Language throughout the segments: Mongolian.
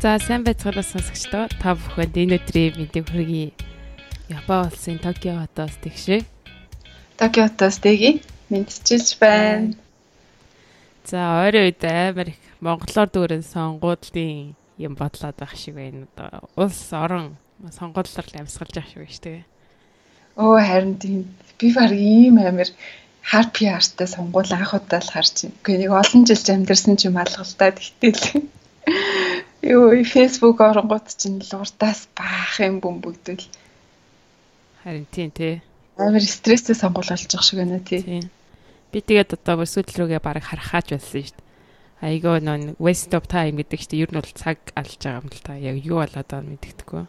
За сайн байцгаана сонсогчдоо та бүхэнд энэ өдрийн мэдээг хүргэе. Япон улсын Токио хотоос тэгшээ. Токио хотоос тэги мэдчилж байна. За ойрын үед амар их монголоор дүүрэн сонгуудлын юм бодлоод байх шиг байна. Улс орон сонгуулиар амьсгалж явах шиг байна шүү дээ. Өө харин тийм би баг ийм амар хар PR-тай сонгуул анх удаа л харж байна. Үгүй нэг олон жил амьдэрсэн ч юм алгалтаа тэгтэл. Юу Facebook оронгууд чинь л уртаас баах юм бөмбөгдөл. Харин тийм тий. Амар стресстэй сонгуул болж байгаа шиг байна тий. Би тэгээд одоо бүр сүүл рүүгээ баг харахаач байсан шүү дээ. Айгоо нон waste of time гэдэг чинь ер нь бол цаг алж байгаа юм л та. Яг юу болоод байгааг мэддэхгүй.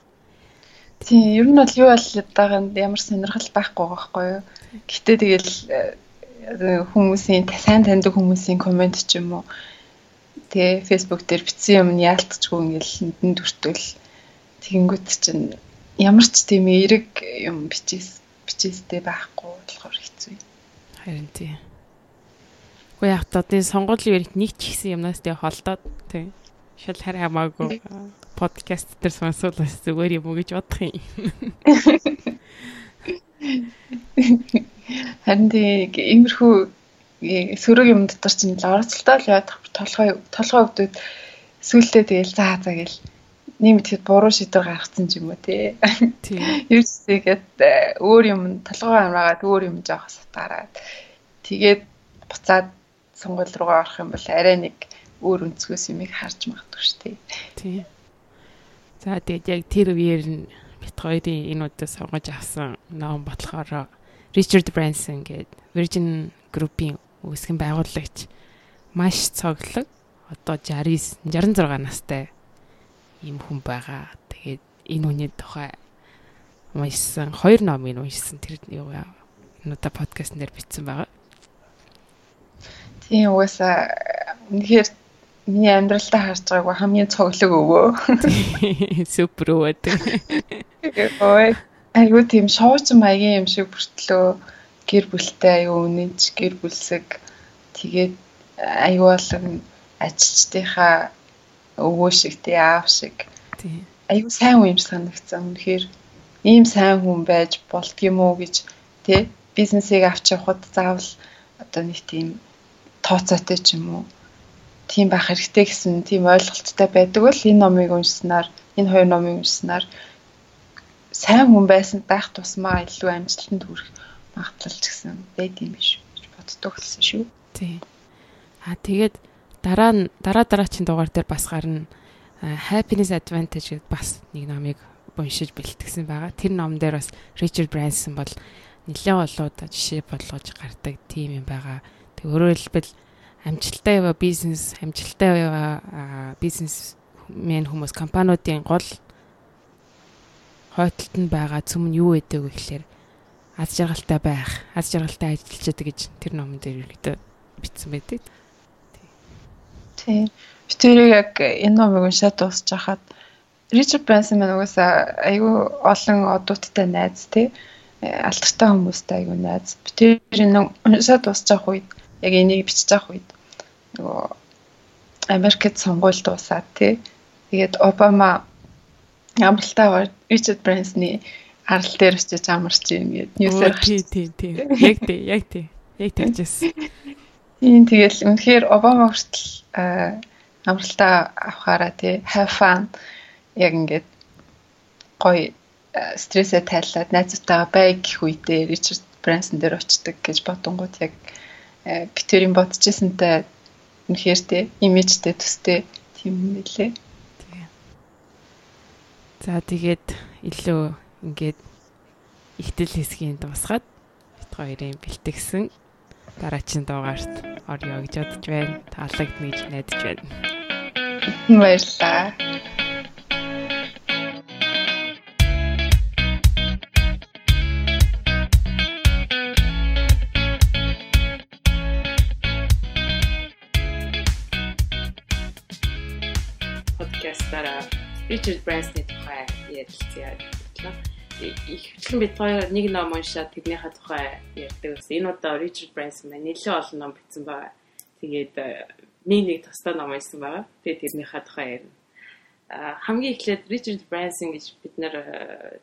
Тийм, ер нь бол юу болоод байгааг ямар сонирхол байхгүй байгаа байхгүй юу. Гэтэ тэгэл хүмүүсийн сайн таньдаг хүмүүсийн комент ч юм уу тэгээ фэйсбુક дээр бичсэн юм нь яалтчгүй ингээл нүдэнд хүртэл тэгэнгүүт чинь ямар ч тийм эерэг юм бичээс бичээстэй байхгүй болохоор хэцүү. Харин тийм. Уу яг та тийм сонгуулийн үеэрт нэг ч ихсэн юмнаас тэгээ холдоод тийм шал хараа хамаагүй подкаст дээр сонсвол зүгээр юм уу гэж бодох юм. Харин тийм иймэрхүү сөрөг юм дотор чинь л оролцолтой л яваад толгой толгой өгдөөд сүултээ тэгэл заа заа гэл нэг мэтгэд буруу шийдвэр гаргацсан ч юм уу тий. Тийм. Юу ч тэгээд э, өөр юм толгой амраагаад өөр юм жоох сатгараад тэгээд буцаад сонгуул руугаа орох юм бол арай нэг өөр өнцгөөс юмыг харж магадгүй шүү дээ. Тийм. За тэгээд яг тэр үеэр нь бит хоёрын энэ удаа сонгож авсан ном болохоор Richard Branson гэдэг Virgin Group-ийн үүсгэн байгуулагч маш цоглог одоо 69 66 настай ийм хүн байгаа. Тэгээд энэ хүний тухай уншсан хоёр номыг уншсан тэр юу энэ удаа подкастн дээр бичсэн байгаа. Тийм угаасаа үнэхээр миний амьдралтаа харж байгаагүй хамгийн цоглог өвөө. Супер өвөө. Ой айгүй тийм шоуч маягийн юм шиг бүртлөө гэр бүлтэй аюу үнэнч гэр бүлсэг тэгээд аюу болон ажилчдынхаа өвөө шиг тий аав шиг. Аюу сайн хүн юм санагцсан үнэхээр ийм сайн хүн байж болдгийм үү гэж тий бизнесийг авч явахад заавал одоо нэг тийм тооцоотой ч юм уу. Тийм байх хэрэгтэй гэсэн тийм ойлголттой байдаг бол энэ номыг уншсанаар энэ хоёр номыг уншсанаар сайн хүн байсан байх тусмаа илүү амжилтанд хүрэх магадлал ч гэсэн байд юм биш гэж боддог болсон шүү. Тий. Аа тэгээд дараа дараа дараагийн дугаар дээр бас гарна happiness advantage гэдэг бас нэг номыг уншиж бэлтгэсэн байгаа. Тэр ном дээр бас Richard Branson бол нэлээд болоод жишээ болгож гардаг тийм юм байгаа. Тэг өөрөөр хэлбэл амжилттай яваа бизнес, амжилттай яваа бизнес мен хүмүүс компаниудын гол хойдолд нь байгаа цөм нь юу гэдэг вэ гэхээр аз жаргалтай байх, аз жаргалтай ажиллаж байдаг гэж тэр номон дээр ерөөдөө бичсэн байдаг. Тийм. Би тэрийг яг энэ номыг уншаад дуусч хахад Ричард Брэнсон маань угаасаа айгүй олон одуудтай найз тий алдартай хүмүүстэй айгүй найз. Би тэр энэ уншаад дуусч явах үед яг энийг бичиж явах үед нөгөө Америкт сонгуульд дуусаад тий тэгээд Обама амралтаа Ричард Брэнсны арал дээр очиж амарч юм гээд ньюсээр тий тий тий яг тий яг тий яг тэгжсэн. Тийм тэгэл үнэхээр Обама хүртэл амралтаа авахаараа тий have fun яг ингээд гоё стрессээ тайлаад найзтайгаа бай гэх үедээ Ричард Брэнсон дээр очдог гэж бодонгууд яг битэрийн бодчихсантай үнэхээр тий имижтэй төстэй тийм юм билээ. За тэгээд илүү ингээд ихтэл хэсгийн дуусгаад бит хоёрын бэлтгэсэн дараагийн дугаарт орё гэж бодож байна. Таалагдна гэж найдаж байна. Баярлалаа. подкастаараа Ричард Брэнсны тухай ярилцъя гэтлээ. Ихвчлэн бид хоёр нэг ном уншаад тэднийхээ тухай ярьдаг гэсэн. Энэ удаа Ричард Брэнсон маань нэлээд олон ном бичсэн байгаа. Тэгээд нэг нэг тусдаа ном уншсан байгаа. Тэгээд тэрнийхээ тухай ярина. хамгийн эхлээд Richard Branson гэж бид нэр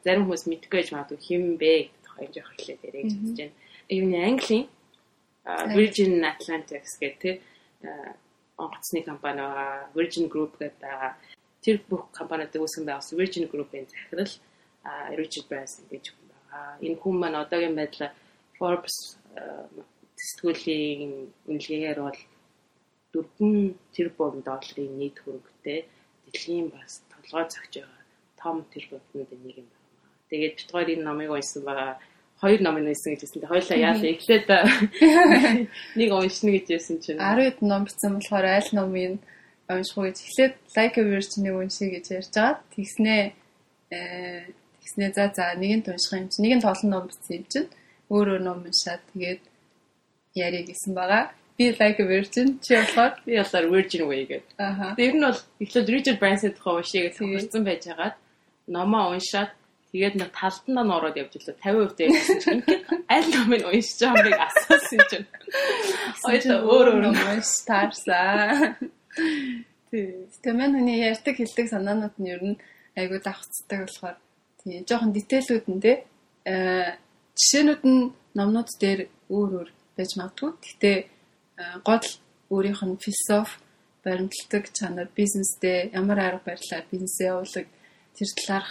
зарим хүмүүс мэдгүй байж магадгүй хэм бэ гэдэг тухай жоох эхлээд яриа гэж байна. Юу нэ Английн Virgin Atlantic гэдэг онгоцны компани байгаа. Virgin Group гэдэг тэр бүх компаниудыг үүсгэн байгуулсан Virgin Group-ийн захирал Richard Branson гэж хүн байгаа. Энэ хүн маань одоогийн байдлаар Forbes сэтгүүлийн үнэлгээгээр бол 4 тэрбум долларын нийт хөрөнгөтэй дэлхийн бас толгой цогж байгаа том тэрбумтнуудын нэг юм байна. Тэгээд бит хоёр энэ номыг уншсан байгаа. Хоёр номыг уншсан гэж хэлсэн. Хоёулаа яалаа эхлээд нэг уншна гэж ярьсан чинь 10 хэд ном бичсэн болохоор аль номыг унших уу гэж эхлээд like a virgin-ийг уншия гэж ярьж байгаа. Тэгснээ э тэгснээ за за нэгийг унших юм чинь нэг нь толон ном бичсэн юм чинь өөр өөр ном уншаад тэгээд яриа гэсэн байгаа. Би like a virgin чи болохоор би болохоор virgin way гэдэг. Тэр нь бол эхлээд Richard Branson тухай уншия гэж хэлсэн байж байгаад номоо уншаад тэгээд нэг талтандаа н ороод явж ирлээ 50% дээрсэн чинь аль номыг уншиж байгаа юмыг асуусан чинь. Ойлоо өөр өөр ном унш таарсан. Тэгээ мань хүний ярьдаг хэлдэг санаанууд нь ер нь айгүй давхцдаг болохоор жоохон детейлүүд нь те э жишээнүүд нь номнууд дээр өөр өөр байж магадгүй. Гэхдээ гол өөрийнх нь философи баримтлагдаг чанар бизнесдээ ямар арга барилаар бизнесээ явуулах тэр талаарх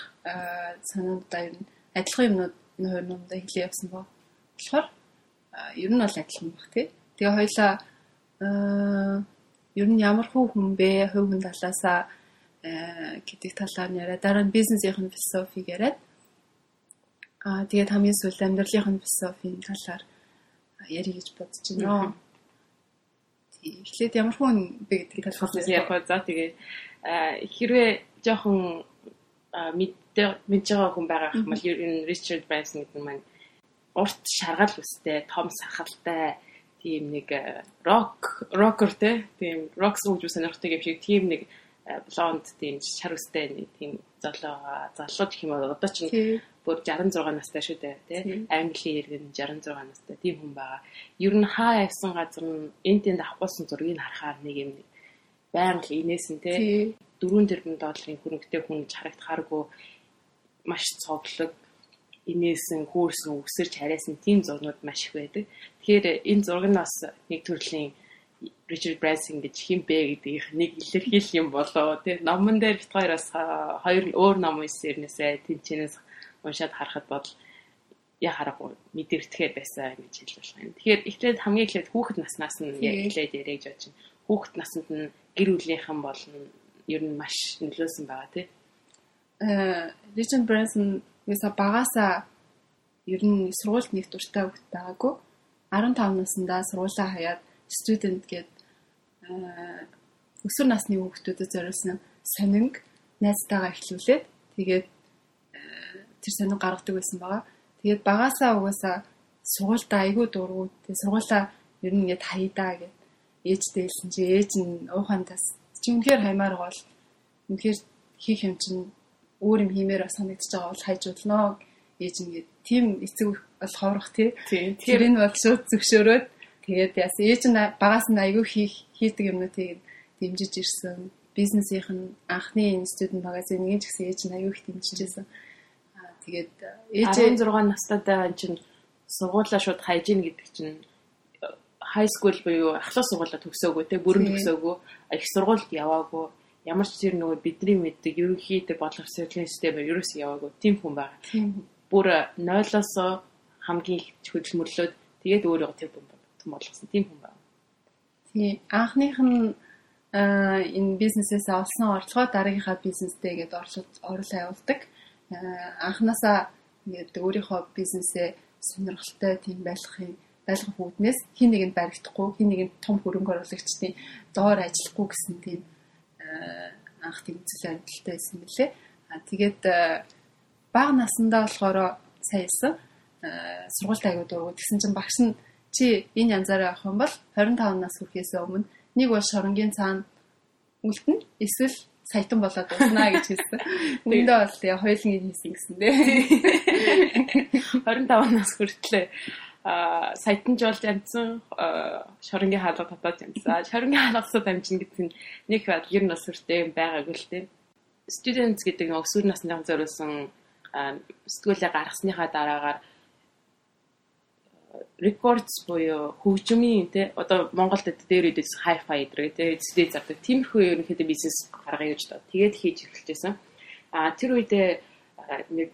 санаандаа ер нь адилхан юмнууд хоёр номдоо хэлээ явсан ба. Тэгэхээр ер нь бол адилхан баг тий. Тэгээ хоёлаа ер нь ямар хүү хүн бэ? Хувь хүн талаасаа гэдэг талаар нь яриа. Дараа нь бизнесийн философиг яриад аа тэгээд хамгийн сүүл амьдралын философийн талаар ярих гэж бодож байна. Эхлээд ямар хүн бэ гэдэг талаас ярих за тэгээ хэрвээ жоохон мэдээ мэдж байгаа хүн байгаа юм бол энэ Richard Branson гэдэг маань урт шаргал үстэй, том сахалтай тийм нэг рок рокер те тийм рок сууж сонирхдаг юм шиг тийм нэг блонд тийм шар үстэй тийм залуу залуу гэх юм бол одоо чинь бүр 66 настай шүү дээ тий. Английн иргэн 66 настай тийм хүн байгаа. Ер нь хаа явсан газар нь энэ тэнд авахгүйсэн зургийг харахаар нэг юм байнга л инээсэн тий. 4 тэрбум долларын хөрөнгөтэй хүн харагдахааргүй маш цовдлог инээсэн хөөрсөн өсөрч харайсан тийм зурнууд маш их байдаг. Тэгэхээр энэ зураг нь бас нэг төрлийн Richard Branson гэж хин бэ гэдгийг нэг илэрхийлэх юм болоо тий номон дээр бит хоёроос хоёр өөр ном юмнасаа тэнчнээс уншаад харахад бодол я харахгүй мэдэрдэхээр байсан гэж хэлж юм. Тэгэхээр эхлээд хамгийн эхлээд хүүхэд наснаас нь эхлээд яриаг жоо чинь хүүхэд наснд нь гэр бүлийнхэн болно ер нь маш нөлөөсөн байгаа тий. Э Richard Branson яса багасаа ер нь сургуульд нэг дуртай хүүхэд байгаагүй 15 наснда сургуулаа хаяад студент гээд өсвөр насны хүүхдүүдэд зориулсан сонинг найзтайгаа эхлүүлээд тэгээд тэр сонин гаргадаг байсан байгаа. Тэгээд багасаа угаасаа сургуультай айгүй дургууд тэгээд сургуулаа ер нь ингээд хаydаа гэд ээжтэй хэлсэн чи ээж нь уухантаас чи үнэхээр хаймаар гол. Үнэхээр хийх юм чинь өөр юм хиймээр санагдаж байгаа бол хайж болно ээж ингээд тийм эцэг бол ховрох тий. Тэр энэ бол шууд зөвшөөрөөд тэгээд яс ээж нь багаас нь айгүй хийх хийдэг юмнуудыг дэмжиж ирсэн. Бизнесийнх нь анхны институт магазиныг ч гэсэн ээж нь аюу их дэмжижсэн. Тэгээд ээж 16 настай байгаа чинь сургуулаа шууд хайж ийн гэдэг чинь high school буюу ахлах сургуулаа төгсөөгүй те бүрэн төгсөөгүй. Их сургуульд яваагүй. Ямар ч тэр нөгөө бидний мэддэг ерөнхий тэр боловсролын системээр ерөөсөө яваагүй. Тийм хүн байгаа. Бүр 0-оос хамгийн их хөдөлмөрлөөд тэгээд өөрийгөө тэр том болгосон тийм хүн байна. Тийм анхных нь энэ бизнесээс олсон орлогоо дараагийнхаа бизнестэй гээд оруулаа явуулдаг. Анханасаа ингээд өөрийнхөө бизнесээ сонирхолтой тийм байлгахын байлгах үүднээс хин нэгэнд баригдахгүй хин нэгэнд том хөрөнгө оруулагчдын доор ажиллахгүй гэсэн тийм анх зүйл амжилттай байсан мөлий. А тэгээд бага насндаа болохоор саясан сургуультай аягүй дургу тэгсэн чинь багш нь чи энэ янзаараа авах юм бол 25 нас хүрэхээс өмнө нэг бол шоронгийн цаана үлдэнэ эсвэл саятан болоод уснаа гэж хэлсэн. Үндэ бол тэгээ хоёулын хийсэн гэсэн дээ. 25 нас хүртлээ а саятанж болж амжсан шоронгийн хаалга татаад амжсан. Шоронгийн хаалгасаа дамжин гэдэг нь нэг бод ер нь бас юм байгаагүй л тийм. students гэдэг нэг өсвөр насны зориулсан сэтгүүлээ гаргасныхаа дараагаар records буюу хөгжмийн те одоо Монголд дээр үдээс hi-fi гэдэг те CD зардаг тиймэрхүү ерөнхийдөө бизнес гаргая гэж доо. Тэгээд хийж эхэлжсэн. А тэр үедээ нэг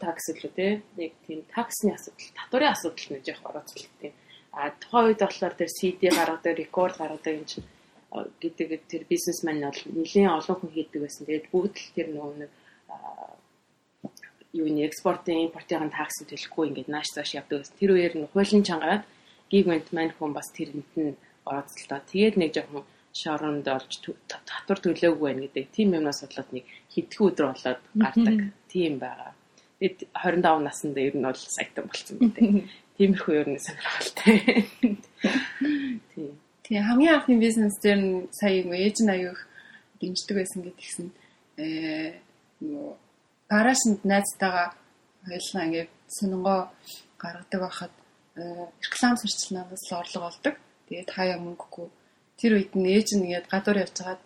такс л үү те нэг тийм таксны асуудал, татварын асуудал нэг яг орооцолтой. А тухайн үед болохоор тэр CD гаргадаг, рекорд гаргадаг юм чинь гэдэг тэр бизнесмен бол нэлийн олон хүн хийдэг байсан. Тэгээд бүгд л тэр нөгөө нэг юу нэг экспортын импортын такс төлөхгүй ингээд нааш цааш явдаг гэсэн. Тэр үеэр нь хуулийн чангараад гигмент маань хүн бас тэрэнд нь орооцолтоо. Тэгээд нэг жоохон шоронд олж татвар төлөөгүй байх гэдэг тийм юмнаас бодлоод нэг хэдхэн өдөр болоод гардаг. Тийм байгаа. Тэгээд 25 наснд ер нь бол сайтан болсон гэдэг. Тиймэрхүү ер нь сонирхолтой. Тийм. Тэгээ хамгийн анхны бизнес дээр нь сая ээж нь аяух дэмждэг байсан гэдгийгсэн э нөгөө гараашнд найзтайгаа хоёулаа ингээд сонингоо гаргадаг байхад э, реклам сурчлагнаас л орлого олдог. Тэгээд хаяа мөнгөгүй тэр үед нь ээж нь ингээд гадуур явж байгаад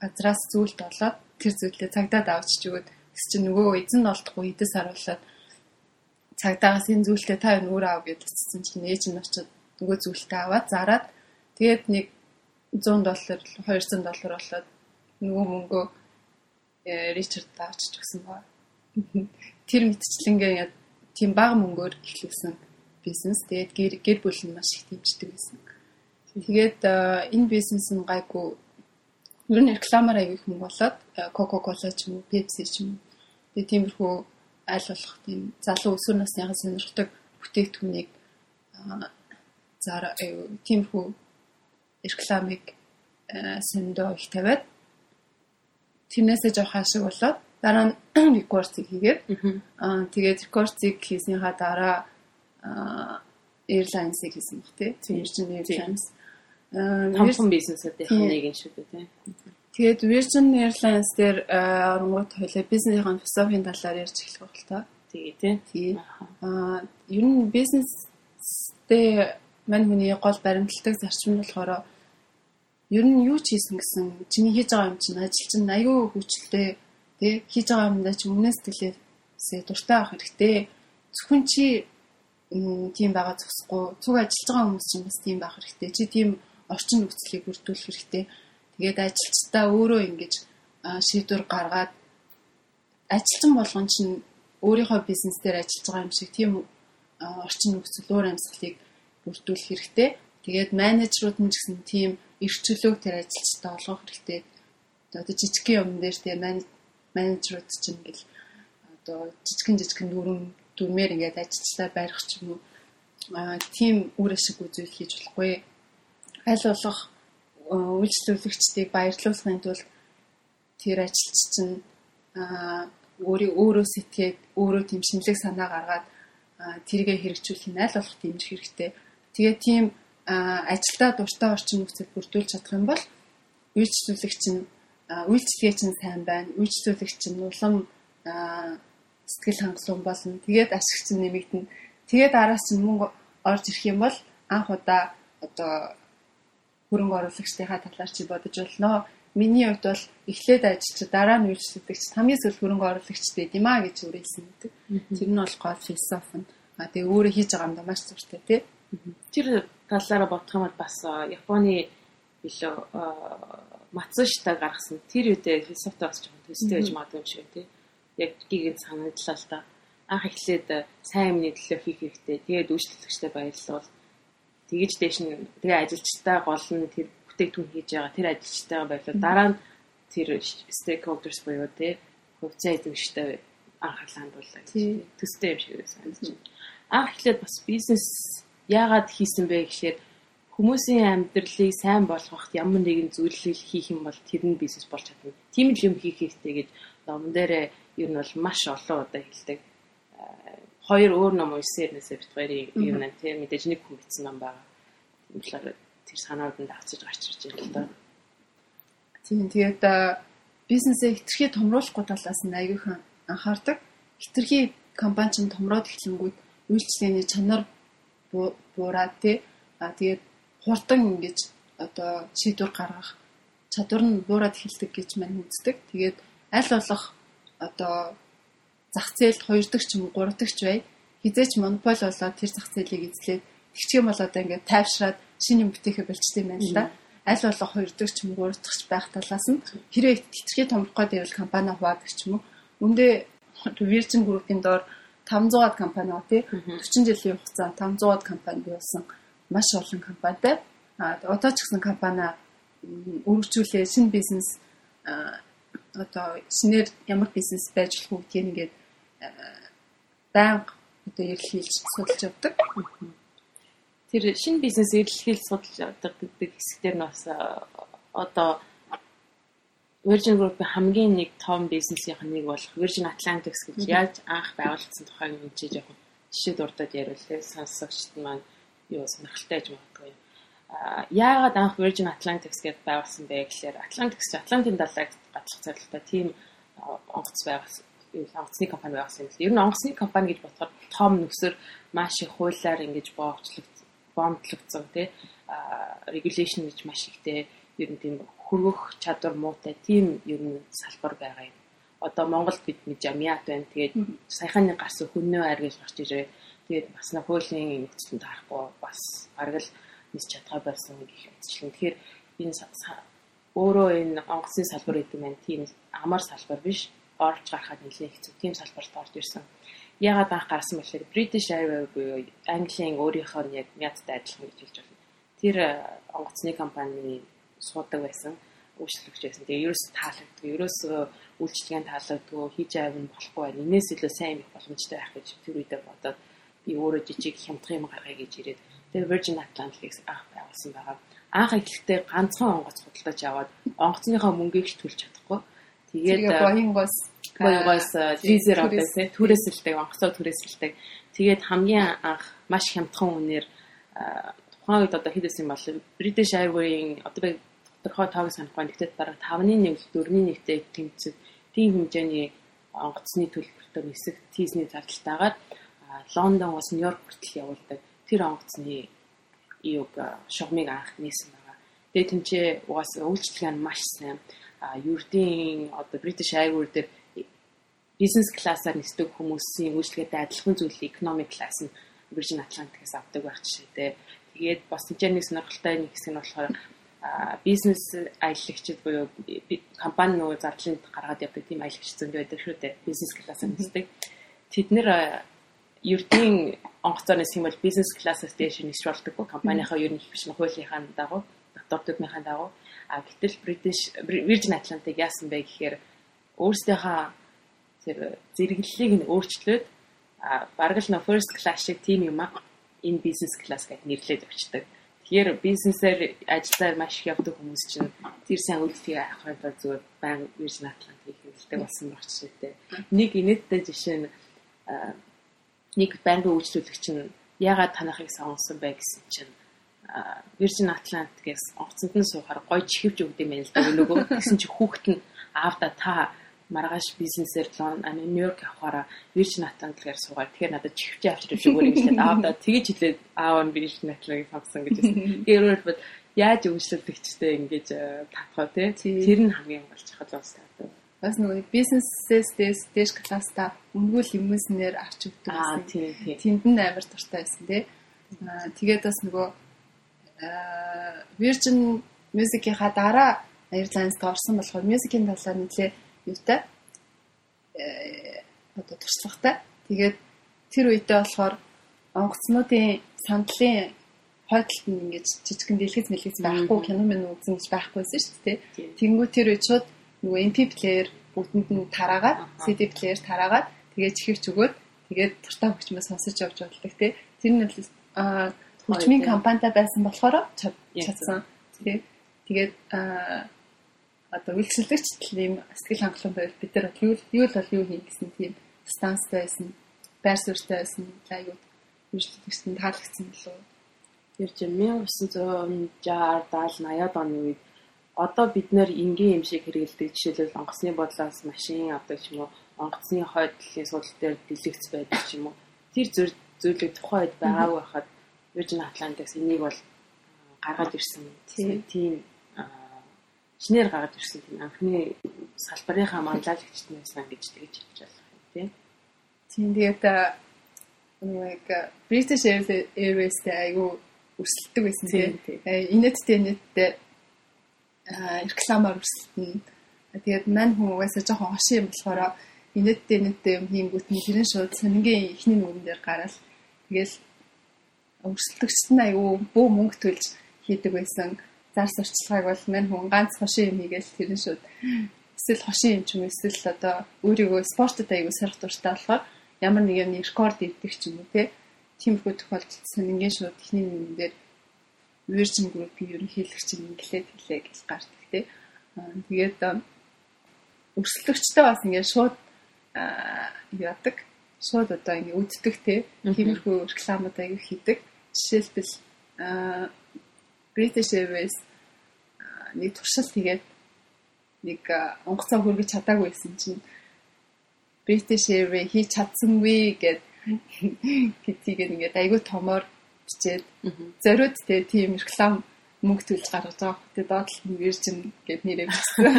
газраас зүйлт болоод тэр зүйлээ цагдаад авчиж өгöd тэс чи нөгөө эзэн олдохгүй эдэс харуулаад цагдаагаас энэ зүйлтээ та энэ өөрөө ав гэж хэлсэн чинь ээж нь очиод нөгөө зүйлтээ аваад зараад тэгээд нэг 100 доллар 200 доллар болоод нөгөө мөнгөө Э, Ричард авчиж өгсөн ба. Тэр мэдчлэнгээ тийм бага мөнгөөр эхлүүлсэн бизнес. Тэгээд гэр гэр бүл нь маш их дэмждэг байсан. Тэгээд э, энэ бизнес нь гайгүй ер нь рекламаар аяг их мөнгө болоод Coca-Cola ч юм уу, Pepsi ч юм уу. Тэгээд тиймэрхүү аль болох тийм залуу өсвөр насныхаа сонирхдаг бүтээгдэхүүнийг зар тиймэрхүү рекламыг сэндөө их тавиад тэрнээсээ жоох хашиг болоод дараа нь рекордыг хийгээд аа тэгээд рекордыг хийснийхаа дараа airlines-ыг хийсэн баг тий. Virgin Airlines. Аа Virgin бизнесүүдийн нэг юм шүү дээ тий. Тэгээд Virgin Airlines дээр оронгууд хойлоо бизнесийн философийн талаар ярьж эхлэх та. Тэгээ тий. Тий. Аа ер нь бизнестэй мань хүний гол баримтлагдаг зарчим нь болохоор ер нь юу ч хийсэн гэсэн чиний хийж байгаа юм чинь ажил чинь аюу хүчлээ тий хийж байгаа юмдаа чи өмнөөс сэтгэлээсээ дуртай авах хэрэгтэй. Зөвхөн чи тийм байгаа зогсохгүй цуг ажиллаж байгаа хүмүүс чинь бас тийм байх хэрэгтэй. Чи тийм орчин нөхцөлийг бүрдүүлэх хэрэгтэй. Тэгээд ажилчдаа өөрөө ингэж шийдвэр гаргаад ажилчин болгон чинь өөрийнхөө бизнес дээр ажиллаж байгаа юм шиг тийм орчин нөхцөл өөр амьсгалыг бүрдүүлэх хэрэгтэй тэгээд менежерүүд нь ч гэсэн тийм эрхчлөөг тэр ажилчтай олгох хэрэгтэй. Одоо жижигхэн юм дээр тэгээ менежерүүд чинь ингээл одоо жижигхэн жижигхэн дүрм дүрмээр ингээд ажилчтай барих ч юм уу тийм үр ашиг үзүүл хийж болохгүй. Аль болох үйлчлүүлэгчдийг баярлуулахын тулд тэр ажилч чинь өөрийн өөрөө сэтгээд өөрөө тийм шинэлэг санаа гаргаад тэргээ хэрэгжүүлэх нь аль болох дэмжих хэрэгтэй. Тэгээ тийм ажилдаа дуртай орчин нөхцөл бүрдүүлж чадах юм бол үйлчлүүлэгч нь үйлчлэгээ чинь сайн байна. Үйлчлүүлэгч нь улам сэтгэл хангалуун болно. Тэгээд ашигч нь нэмэгдэнэ. Тэгээд араас нь мөнгө орж ирэх юм бол анх удаа одоо хөрөнгө оруулагчдынхаа талаар чи бодож болно. Миний хувьд бол эхлээд ажилч дараа нь үйлчлүүлэгч хамгийн сүүл хөрөнгө оруулагчтэй юм а гэж өөрөөсөн гэдэг. Тэр нь бол гол философи нь. А тэгээ өөрөө хийж байгаа юм да маш зуртай тий. Тэр талаараа бодох юм бол бас Японы билүү Мацушта гаргасан тэр үедээ философи бас жоохон төстэй байж магадгүй юм шиг тий. Яг гигэд санагдлаа л та. Анх эхлээд сайн юмны төлөө хийх хэрэгтэй. Тэгээд үйлчлэгчтэй баярлал. Тэгэж дэш нь тэгээ ажилчтай гол нь тэр бүтээгдэхүүн хийж байгаа тэр ажилчтайгаа баярлал. Дараа нь тэр stakeholders буюу тий хувьцаа эзэмштэй анхаарлаа хандууллаа гэж. Төстэй юм шиг санагдаж байна. Анх эхлээд бас бизнес яагаад хийсэн бэ гэхээр хүмүүсийн амьдралыг сайн болгоход ямар нэгэн зүйлийг хийх юм бол тэр нь бизнес болж чадна. Тийм л юм хийх хэрэгтэй гэж номон дээр ер нь бол маш олон удаа хэлдэг. Хоёр өөр ном уншсанээс бит хоёрын юм нэ тийм мэдээж нэг хүн бичсэн ном байгаа. Тийм болохоор тэр санаанд нь давцаж гарч ирж байна л да. Тийм тэгээд бизнесээ хэтэрхий томруулахгүй талаас нь аягүйхан анхаардаг. Хэтэрхий компани ч томроод эхлэнгүүд үйлчлэгээний чанар буураад тий а тэгээд хурдан ингэж одоо шийдвэр гаргах чадвар нь буураад эхэлдэг гэж мань үздэг. Тэгээд аль болох одоо зах зээлд хоёр дахь ч юм уу гурав дахь ч бай хизээч монопол болоод тэр зах зээлийг эзлээд тэгчих юм бол одоо ингээд тайвшраад шинэ юм бүтээхэ болчтой юм байна л да. Аль болох хоёр дахь ч юм уу гурав дахь байх талаас нь хэрэг хитрхи томрох гэдэг компани хуваадаг ч юм уу. Үндэ Virgin Group-ийн доор 500-аад компани ба тий? 40 жилийн хугацаанд 500-аад компани болсон. Маш олон компанитай. А одоо ч гэсэн компани өргөжүүлээ шинэ бизнес одоо шинээр ямар бизнес байж болох уу гэдгийг ингээд байнга одоо эрэлхийлж судалж явдаг. Тэр шинэ бизнес эрэлхийлж судалж явдаг гэдэг хэсгээр нь бас одоо Virgin Group-ийн хамгийн нэг том бизнесийнх нь нэг болох Virgin Atlantic гэж яаж анх байгуулагдсан тухайг мэдчихэж яг жишээ дурдаад яриул те сонсогчд маань юу сонирхолтой гэж магадгүй. Аа яагаад анх Virgin Atlantic гэдээ байгуулсан бэ гэхээр Atlantic Атлантын далайг гатлах зорилготой тийм онгоц байгуулсан онгоцны компани байгуулсан юм л. Ер нь онгоцны компани гэж бодоход том нүсэр маш их хуулиар ингэж боогчлог бомдлогдсон тий регулейшн гэж маш ихтэй ер нь тийм хөргөх чадвар муутай тийм ер нь салбар байгаа юм. Одоо Монголд бид нэг жамьят байна. Тэгээд саяхан нэг гарсан хүннөө айр гэж гарч ирээ. Тэгээд бас нэг хуулийн нөхцөлд харахгүй бас бараг л нис чадгаа байсан гэх юмчлэн. Тэгэхээр энэ өөрөө энэ онгоцны салбар гэдэг нь тийм амар салбар биш. Орж гарахад нэлээд хэцүү тийм салбарт орж ирсэн. Яагаад анх гарсан бэхээр British Airways буюу Английн өөрийнхөө яг мядтай адилхан гэж хэлж байна. Тэр онгоцны компани суудаг байсан үйлчлэгч байсан. Тэгээ ерөөс таалагддаг. Ерөөс үйлчлэгээ таалагддаг. Хийж аавн болохгүй байна. Инээс илүү сайн их боломжтой байх гэж тэр үедээ бодоод би өөрөө жижиг хямдхан юм гаргая гэж ирээд тэгээ Virgin Atlantic-ийг анх байгуулсан байгаа. Анх эхлэхдээ ганцхан онгоц худалдаж аваад онгоцныхоо мөнгийг ч төлж чадахгүй. Тэгээд Boeing-оос визээр авдаг тийм түрээсэлдэг онгоцоо түрээсэлдэг. Тэгээд хамгийн анх маш хямдхан үнээр тухайн үед одоо хэд байсан юм бол British Airways-ийн одоо тодорхой тоог санахгүй. Гэхдээ бараг 5-ны 1, 4-ний 1-тэй тэмцэх тийм хэмжээний онгоцны төлбөртөө нисэх тийзний зардалтайгаар Лондоноос Нью-Йорк хүртэл явуулдаг. Тэр онгоцны юуг шугамыг анх нээсэн байгаа. Тэгээ тэнцээ угаасаа үйлчлэгээ нь маш сайн. А Юрдийн одоо British Airways дээр бизнес классаар нисдэг хүмүүсийн үйлчлэгээтэй адилхан зүйлийг economic class нь Virgin Atlantic-аас авдаг байх жишээтэй. Тэгээд бас тэнцээ нэг сонирхолтой нэг хэсэг нь болохоор бизнес аялагчид буюу компани нөгөө зардлыг гаргаад явдаг тийм аялагч зөнд байдаг шүү дээ. Бизнес классаар нисдэг. Тэд нэр ердийн онгоцоор нисэх юм бол бизнес классаас дээш нисч болдоггүй. Компанийнхаа ер нь хвшин хуулийнхаа дагуу, дотор төдмийнхаа дагуу. А гэтэл British Virgin Atlantic яасан бэ гэхээр өөрсдийнхөө тэр зэрэглэлийг нь өөрчлөөд а бараг л нөө first class шиг тийм юм аа энэ бизнес класс гэж нэрлээд өгчдөг. Тэгэхээр бизнесээр ажиллаар маш их явдаг хүмүүс чинь тэр сайн үйлдэлийг авахын тулд зүгээр баян Virgin Atlantic хэлдэг болсон байх жишээтэй. Нэг инээдтэй жишээ нь нэг банкны үйлчлүүлэгч нь яагаад танахыг сонгосон бэ гэсэн чинь Virgin Atlantic-ээс онгоцонд нь суухаар гоё чихвж өгд юм байна л да нөгөө гэсэн чи хүүхэд нь аавда та маргааш бизнесээр Нью-Йорк явахаараа Virgin Atlantic-аар суугаад тэгэхээр надад чихвчээ авчирч өгөөрэй гэхлээр аавда тэгэж хэлээд аав нь Virgin Atlantic-ийг сонгосон гэж хэлсэн. Тэгээд бол яаж үйлчлүүлэгчтэй ингэж э, татхаа тий тэр нь хамгийн болж хад бас таадаг. Бас нөгөө бизнесээс дээс дээш класста өнгөл юмснээр авч өгдөг гэсэн. Тэнд нь амар дуртай байсан тий. Тэгээд бас нөгөө Virgin Music-ийнхаа дараа Airlines-д орсон болохоор мюзикийн талаар нэлээ юутай э одоо туршлагатай. Тэгээд тэр үедээ болохоор онгоцнуудын сандлын хойдолд нь ингэж жижигхэн дэлгэц мэлгэц байхгүй кино мэн үзэн гэж байхгүйсэн шүү дээ. Тэнгүү тэр үед шууд нөгөө MP player бүгдэнд нь тараагаад CD player тараагаад тэгээд чихэрч өгөөд тэгээд туртаа хөгчмөө сонсож явж болдог тий. Тэр нь аа хөгжмийн компанитай байсан болохоор чадсан. Тий. Тэгээд аа одоо үйлчлэгч ийм сэтгэл хангалуун байвал бид нар юу юу л бол юу хий гэсэн тийм станстай байсан, байр суурьтай байсан, айгууд үйлчлэгчтэй таалагдсан болов? Тэр чинь 1960, 70, 80-ад оны үед одоо бид нэр энгийн юм шиг хэрэгэлдэг жишээлбэл онгоцны бодлоос машин авдаг ч юм уу, онгоцны хойдлын судал дээр дэлгэц байдаг ч юм уу. Тэр зүйлийг тухайн үед байгаагүй байхад Virgin Atlantic энийг бол гаргаж ирсэн тийм шинээр гаргаж ирсэн тийм анхны салбарынхаа манлайлагчт байсан гэж тэгж хэлж байна тийм. Тийм тэгээд нэг British Airways-тэй айгу өрсөлдөг байсан тийм. Инэттэй нэттэй рекламаар өрсөлдөн. Тэгээд мань хүн угаасаа жоохон хошин юм болохоор инэттэй нэттэй юм хийнгүүт нь тэрэн шууд сонингийн ихний нүрэн дээр гараад тэгэл өрсөлдөгчд нь айгүй бөө мөнгө төлж хийдэг байсан. Зар сурчлагыг бол мань хүн ганц хошин юм хийгээл тэрэн шууд эсвэл хошин юм ч юм эсвэл одоо өөрийгөө спортод айгүй сарах дуртай болохоор ямар нэг юм рекорд ивдэг ч юм уу те. Тиймэрхүү тохиолдолд сонингийн шууд ихний нүрэн дээр Virgin Group-ийн ерөнхийлөгч нь инглээд хэлээ гэж гардаг те. Тэгээд өрсөлдөгчтэй бас ингээд шууд яадаг. Шууд одоо ингээд үддэг те. Тиймэрхүү рекламууд аяг хийдэг. Жишээлбэл British Airways нэг туршилт хийгээд нэг онгоцоо хөргөж чадаагүй байсан чинь British Airways хийж чадсангүй гэд гэдгийг ингээд айгүй томоор бичээд зориуд те тийм реклам мөнгө төлж гаргаж байгаа. Тэгээ доод нь Virgin гэд нэрээ бичсэн.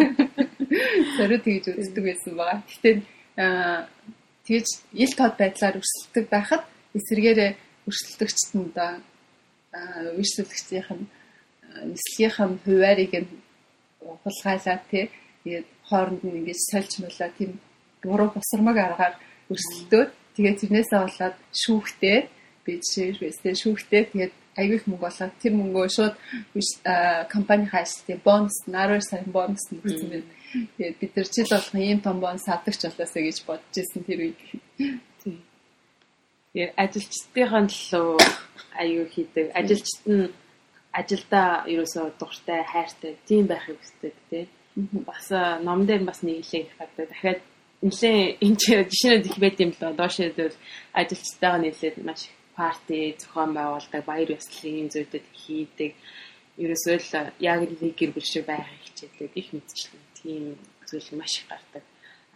Зориуд тэгж үздэг байсан байгаа. Гэхдээ тэгж ил тод байдлаар өрсөлдөг байхад эсэргээрээ одоо өрсөлдөгчдийнх нь нислэгийнх нь хуваарийг нь хулгайлаа тий. Тэгээд хооронд нь ингэж сольж мөлөө тийм буруу босромог аргаар өрсөлдөөд тэгээд тэрнээсээ болоод шүүхтэй би жишээлбэл шүүхтэй тэгээд аягүй их мөнгө болоод тэр мөнгөө шууд компани хайшлтын бонус 12 сарын бонус нь өгсөн байна. Тэгээд бид нар жил болгон ийм том бонус авдагч болоосаа гэж бодож ирсэн тэр үед. Тэгээд ажилчдынхаа төлөө аягүй хийдэг. Ажилчид нь ажилдаа ерөөсөө дуртай, хайртай тийм байхыг хүсдэг тий. Бас ном дээр бас нэг илээ их гадаг. Дахиад нэлээ энэ жишээнүүд их байт юм л доо. Доошоо дээр ажилчдаагаа нэлээд маш их парти зохион байгуулдаг, баяр ёслолын зүйлүүд хийдэг. Ерөөсөө л яг нэг гэр бүл шиг байх хичээдэг их мэдчлэн тийм зүйл маш их гардаг.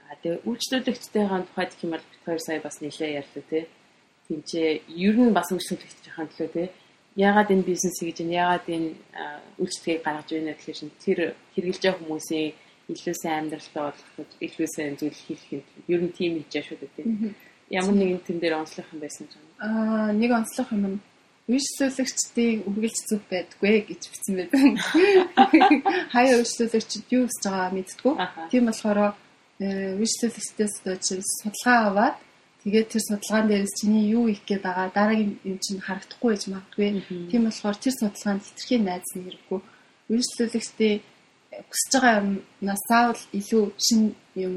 А тэгээ үйлчлүүлэгчтэйгээ тухайд гэх юм бол бид хоёр сая бас нэлээ ярьлаа тий. Тинчээ ер нь бас үйлчлүүлэгчийн төлөө тий. Яагаад энэ бизнесийг гэж яагаад энэ үйлчлэгийг гаргаж байна гэхээр чинь тэр хэрэгжилж байгаа хүмүүсийн илүү сайн амьдралтай болгоход илүү сайн зүйл хийх юм. Ер нь тийм хийж шүү дээ ямар нэгэн тэн дээр онцлох юм байсан ч аа нэг онцлох юм нь үйлчлүүлэгчдийн үргэлж зүг байдгүй гэж бичсэн байдаг. Хаяа үйлчлүүлэгчд юу хийж байгаа мэдтгүү. Тийм болохоор үйлчлүүлэгчдээс судалгаа аваад тэгээд тэр судалгаан дээрээс чиний юу их гээд байгаа дараагийн юм чинь харагдахгүй гэж магадгүй. Тийм болохоор тэр судалгаанд хитрхи найз нэрвгүй. Үйлчлүүлэгчдийн хүсэж байгаа юмнаас заавал илүү шин юм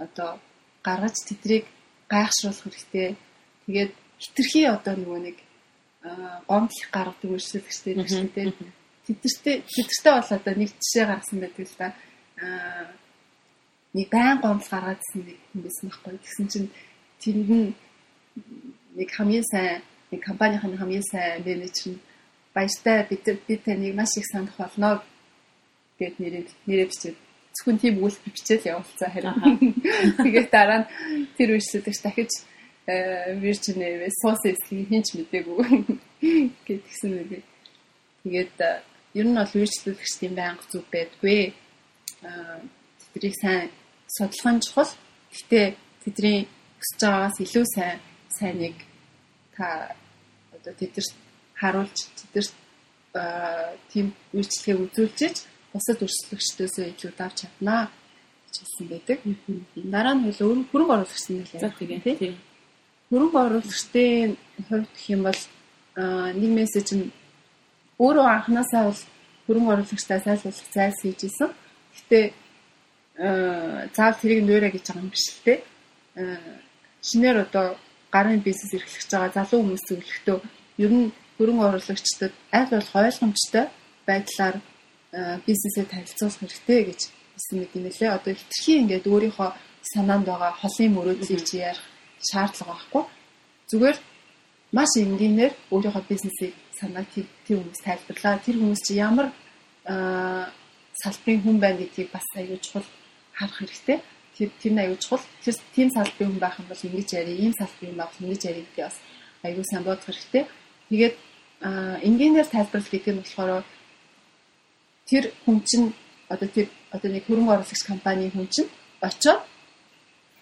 одоо гаргаж тэдрийг гайхшруулах хэрэгтэй. Тэгээд хитрхи одоо нөгөө нэг гомдлох гаргадаг үйлчлэгчтэй нэг шүү дээ. Тэдэртээ тэдэртээ бол одоо нэг жишээ гаргасан байдаг л да. Аа нэг байн гомдол гаргаадсэн нэг хүн байсан байхгүй. Тэгсэн чинь тэнд нь нэг хамгийн сайн нэг компанийн хамгийн сайн менежер нь баяртай бид бид таныг маш их санах болно гэд нэрээ нэрээ бичээд зөвхөн тийм үйлдэл бичээл явуулсан харин. Тэгээд дараа нь тэр үйлчлэгч дахиж Virgin Airways суус эсхийг хинч мдээгүй гэдгсэн үг. Тэгээд ер нь бол үйлчлэгч тийм байнга зүг байдгүй. Аа тэдрийг сайн судлах нь чухал. Гэтэ тэдний хүсэж байгаагаас илүү сайн сайныг та одоо тэдэрт харуулж тэдэрт тийм үйлчлэгийг үзүүлж бусад өрсөлдөгчдөөсөө илүү давж чаднаа гэж хэлсэн байдаг. Дараа нь хөл хөрөнгө оруулагчны нэл яг тийм тийм. Хөрөнгө оруулагчдын хувьд гэх юм бол нэг мессеж нь өөрөө анханасаа бол хөрөнгө оруулагчтай сайлуулах зайлс хийж исэн. Гэтэ заав тэрийг нөөрэ гэж байгаа юм биш л те. Шинээр одоо гарын бизнес эрхлэж байгаа залуу хүмүүс зөвлөхдөө ер нь хөрөнгө оруулагчдад аль болох ойлгомжтой байдлаар бизнесээ танилцуулах хэрэгтэй гэж хэлсэн мэт юм лээ. Одоо хитрхи ингээд өөрийнхөө санаанд байгаа холын мөрөөдлийг чи ярих шаардлага байхгүй. Зүгээр маш энгийнээр өөрийнхөө бизнесийг санаа тэр хүмүүс тайлбарлаа. Тэр хүмүүс чи ямар салбарын хүн байна гэдгийг бас аягүй чухал харах хэрэгтэй. Тэр тэр аягүй чухал. Тэр тийм салбарын хүн байх юм бол ингэж яри, ийм салбарын байх ингэж яри гэдгийг бас аягүй сайн бодох хэрэгтэй. Тэгээд энгийнээр тайлбарлах гэдэг нь болохоор тэр хүн чинь одоо тэр одоо нэг хөрөнгө оруулагч компани хүн чинь очоод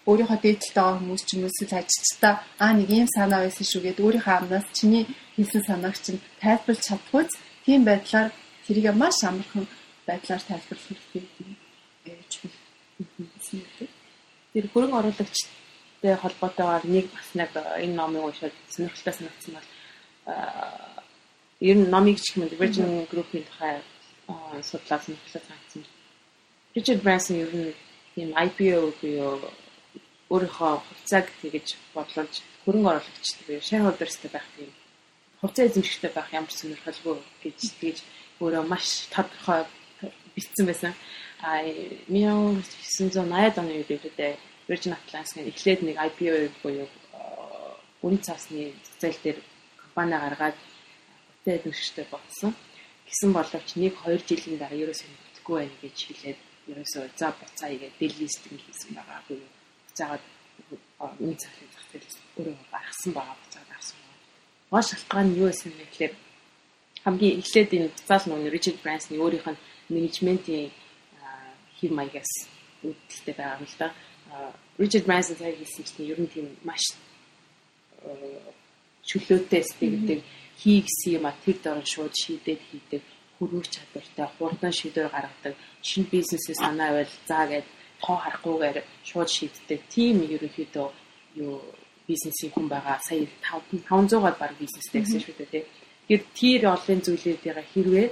өөрийнхөө дээдлэлтэй байгаа хүмүүс ч юм уу эсвэл ажилчдаа аа нэг ийм санаа байсан шүү гэд өөрийнхөө амнаас чиний хэлсэн санааг чинь тайлбарлаж чадхгүйц тийм байдлаар тэрийг маш амархан байдлаар тайлбарлах хэрэгтэй гэж би Тэр хөрөнгө оруулагчтай холбоотойгоор нэг бас нэг энэ номыг уншаад сонирхолтой санагдсан бол ер нь номыг ч юм уу Virgin Group-ийн тухай судлаад сонирхолтой санагдсан. Richard Branson ер нь тийм IPO буюу өөрийнхөө хувьцааг тэгэж бодлуулж хөрөнгө оруулагчд буюу shareholders-тэй байх тийм хувьцаа эзэмшигтэй байх ямар сонирхолгүй гэж тэгэж өөрөө маш тодорхой бичсэн байсан. А 1980-ад оны үед үүдээ Virgin Atlantic-ийн эхлээд нэг IPO буюу үн цасны зээл дээр компани гаргаад хувьцаа эзэмшигтэй болсон. Гэсэн боловч нэг 2 жилийн дараа ерөөсөө бүтггүй байна гэж хэлээд ерөөсөө за буцаа игээд делистинг хийсэн байгаа буюу буцаагаад үн цасны зах зээлээс өөрөө гаргасан байгаа буцаад авсан. Гол шалтгаан нь юу байсан бэ гэхээр хамгийн эхлээд энэ буцаал нөгөө Richard Branson өөрийнх нь менежментийн хэв маягаас үүдэлтэй байгаа юм л да. Richard Branson цаа хэлсэн чинь ер нь тийм маш чөлөөтэй стейгдэг хий гэсэн юм а тэр дорн шууд шийдээд хийдэг хөрвөх чадвартай хурдан шийдвэр гаргадаг шинэ бизнесээ санаа байл заа гэд тоо харахгүйгээр шууд шийддэг. Тим ерөнхийдөө юу бизнесийн хүн байгаа. Сая 500-аад баг бизнестэй гэсэн шүү дээ. Тэгэхээр тэр олон зүйлүүдийн хэрвээ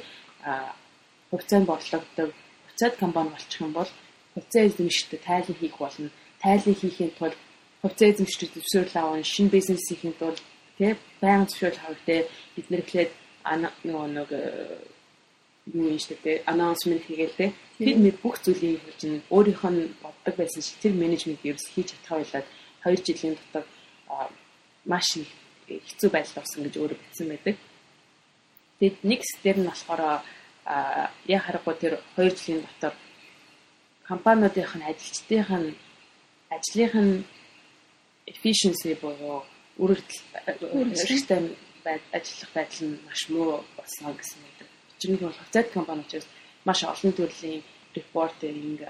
хувьцаанд борлогддог хувьцаат компани болчих юм бол хувьцаа эзэмшигтэй тайлан хийх болно. Тайлан хийхин тулд хувьцаа эзэмшигчд зөвшөөрөл авах, шинэ бизнес хийхин тулд тий байнга зөвшөөрөл авах тий бид нэр ихлээр нөгөө нэг юу юм шүү дээ анонсмент хийгээл те бид мэд бүх зүйлийг хийж чинь өөрийнх нь боддог байсан шиг тэр менежмент ерөөс хийж чадхаа байлаад 2 жилийн дотор маш их хэцүү байдал орсон гэж өөрөө бичсэн байдаг. Тэгэд нэг степ нь болохоор яа харахгүй тэр 2 жилийн дотор компаниудынх нь ажилчдынх нь ажлынх нь efficiency буюу үргэлжлэлтэй ажиллах байдал нь маш муу болсон гэсэн байдаг чинь бол хувьцаат компани учраас маш олон төрлийн репортеринг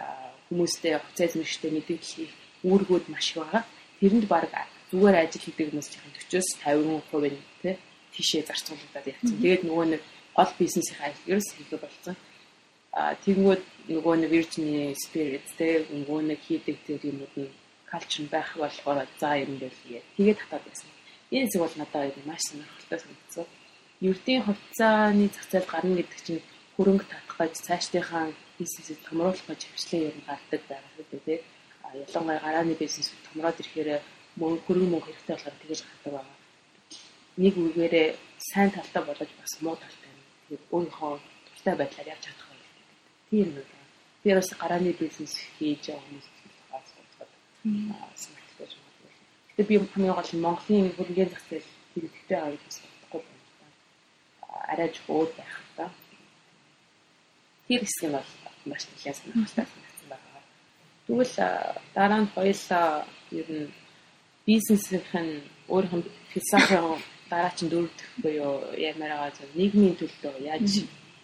хүмүүстэй хувьцаа эзэмшигчтэй мэдээлэл хийх үүргүүд маш их байгаа. Тэрэнд баг зүгээр ажил хийдэг хүмүүс чинь 40-оос 50% нь тий тийшээ зарцуулагдаад явцсан. Тэгээд нөгөө нэг гол бизнесийн айл ерөөс хийгээ болсон. А тэгмүүд нөгөө нэг Virgin Spirit тий нөгөө нэг хийдэг тэр юмуд нь culture байх болохоор за юм дээр хийе. Тэгээд татаад байсан. Энэ зүйл бол надад маш сонирхолтой санагдсан ердийн хувьцааны зах зээл гарна гэдэг чинь хөрөнгө татах гэж цаашдынхаа бизнесийг томруулах гэж хвчлэн ер нь гардаг байгаа гэдэг тийм. А ялангуяа гарааны бизнес томроод ирэхээр мөнгө хөрөнгө мөнгө хэрэгтэй болохоор тэгэж гардаг байгаа. Нэг үгээрээ сайн талтай болож бас муу юм. Тэгээд өөрийнхөө дуртай байдлаар явж чадах байх гэдэг. Тийм үү. Би бас гарааны бизнес хийж байгаа хүмүүс бас бодоход санагдаж байна. Тэгээд би хамгийн гол нь Монголын хөрөнгөний зах зээл хэрэгтэй байгаа гэж арай жоо байх та. Тэр хэсэг нь бол маш сонирхолтой санагдсан байна. Тэгвэл дараа нь хоёулаа ер нь бизнесийн нь философийн дараа чинь дөрөвдөх буюу ямар байгаа зөв нийгмийн төлөө яаж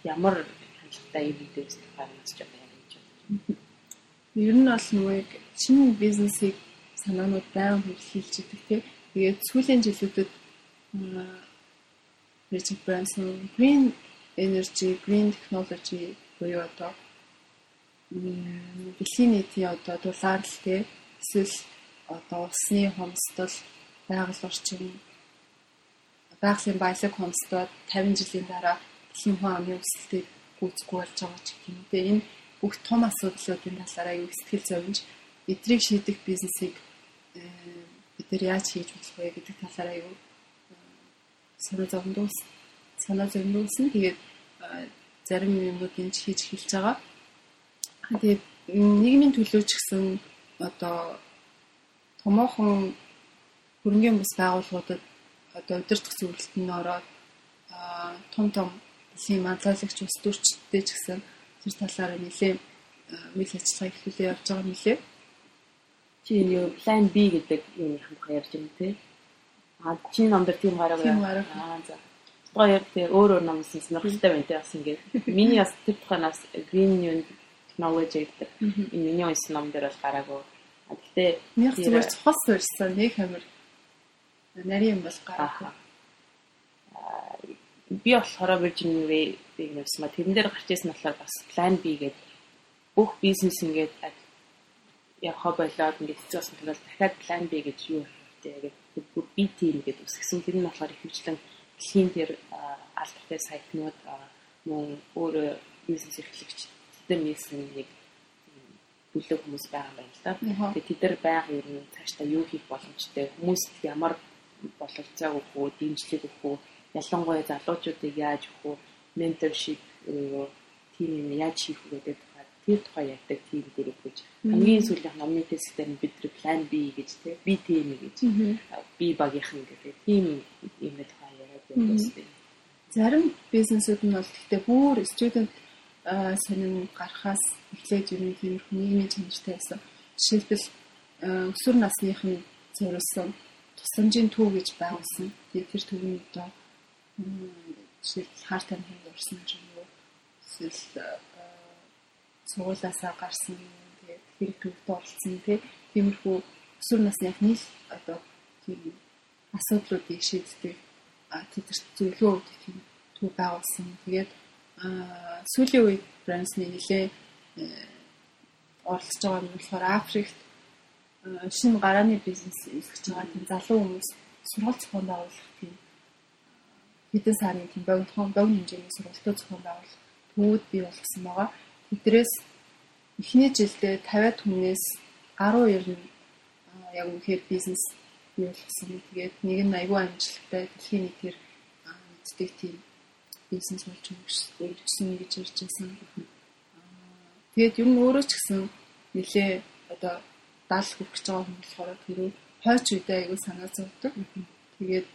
ямар хандлагатай юм гэдэг гаргаж байгаа юм гэж байна. Ер нь бол нөгөө шинэ бизнесийг санаанууд байнга хөвлөж идэг тийм. Тэгээд сүүлийн жилүүдэд Richard Branson Green Energy, Green Technology буюу одоо дэлхийн нийтийн одоо дулаарлал те. Эсвэл одоо усны хомсдол байгаль орчин байгалийн баялаг хомсдод 50 жилийн дараа дэлхийн хүн амын өсөлтийг гүйцэхгүй болж байгаа ч гэх юм. Тэгээ энэ бүх том асуудлуудын талаараа юу сэтгэл зовж эдрийг шийдэх бизнесийг бид нар яаж хийж болох вэ гэдэг талаараа юу санаа зовлоос санаа нь тэгээд зарим юмнуудыг хийж эхэлж байгаа. Тэгээд нийгмийн төлөө ч гэсэн одоо томоохон хөрөнгөний бус байгууллагуудад одоо удирдах зөвлөлт нь ороод том том дэлхийн манлайлагч ус төрчтэй ч гэсэн тэр талаараа нэлээд үйл ажиллагаа эхлүүлээ явж байгаа нэлээ. Чи энэ план B гэдэг юм хандгаа ярьж байна тий. А чиний ном дээр тийм гараагүй. Аа за. Яг тэр өөр өөр номсон сонирхолтой байна тий бас ингээд. Миний бас тэр тухайн бас Green Union knowledge гэдэг. Энэ миний унсан ном дээр бол гараагүй. Гэхдээ нэг зүгээр цохол суурьсан нэг хамир нарийн юм бол гараагүй. Би болохоор Virgin Way бизнес ма тэрэн дээр гарч ирсэн болохоор бас Plan B гэдэг бүх бизнес ингээд явах болоод ингээд хэцүүсэн тэгэл дахиад Plan B гэж юу хэрэгтэй гэдэг би тийм гэдэг үсгсэн. Тэр нь болохоор ихэвчлэн дэлхийн тэр алдартай сайтнууд мөн өөр бизнес эрхлэгчтэй нийсэн нэг бүлэг хүмүүс байгаа юм байна л да. Тэгээд тэд нар байга ер нь цаашдаа юу хийх боломжтой хүмүүст ямар боловцоо өгөх үү, дэмжлэг өгөх үү, ялангуяа залуучуудыг яаж өгөх үү, менторшип тийм юм яаж хийх үү гэдэг тухай тэр тухай ярьдаг тийм дээр өгч хамгийн сүүлийн номны тестээр бид нар план B гэж тий би тийм гэж. Би багийнхан гэдэг тийм юм тухай яриад байсан. Зарим бизнесүүд нь бол гэхдээ бүр студент сонин гарахаас эхлээд ер нь тиймэрхүү нийгмийн чанартай байсан. Жишээлбэл өсвөр насныхын зориулсан тусламжийн төв гэж байгуулсан. Тэгээд тэр төвний одоо жишээл хаар тамхинд орсон ч юм уу эсвэл сургуулаасаа гарсан тэгээд хэрэг төвд оролцсон тиймэрхүү өсвөр насныхны одоо тийм асуудлуудыг шийддэг тэдэрт зөвлөгөө өгдөг тийм төв байгуулсан. Тэгээд сүүлийн үед Брансны нэлээ оролцож байгаа нь болохоор Африкт шинэ гарааны бизнес эрхэж байгаа тийм залуу хүмүүс сургалт зохион байгуулах тийм хэдэн сарын тийм богинохон богино хэмжээний сургалтууд зохион байгуулах төвүүд бий болгосон байгаа. Тэдрээс эхний жилдээ 50 түмнээс 12 нь яг үнэхээр бизнес бий болгосон. Тэгээд нэг нь аюул амжилттай дэлхийн нийтээр мэддэг тийм бизнес болж өгсөн гэж ярьж байсан. Тэгээд ер нь өөрөө ч гэсэн нэлээ одоо даал гэж байгаа хүн болохоор тэрөө хойч үедээ аягүй санаа зовдөг. Тэгээд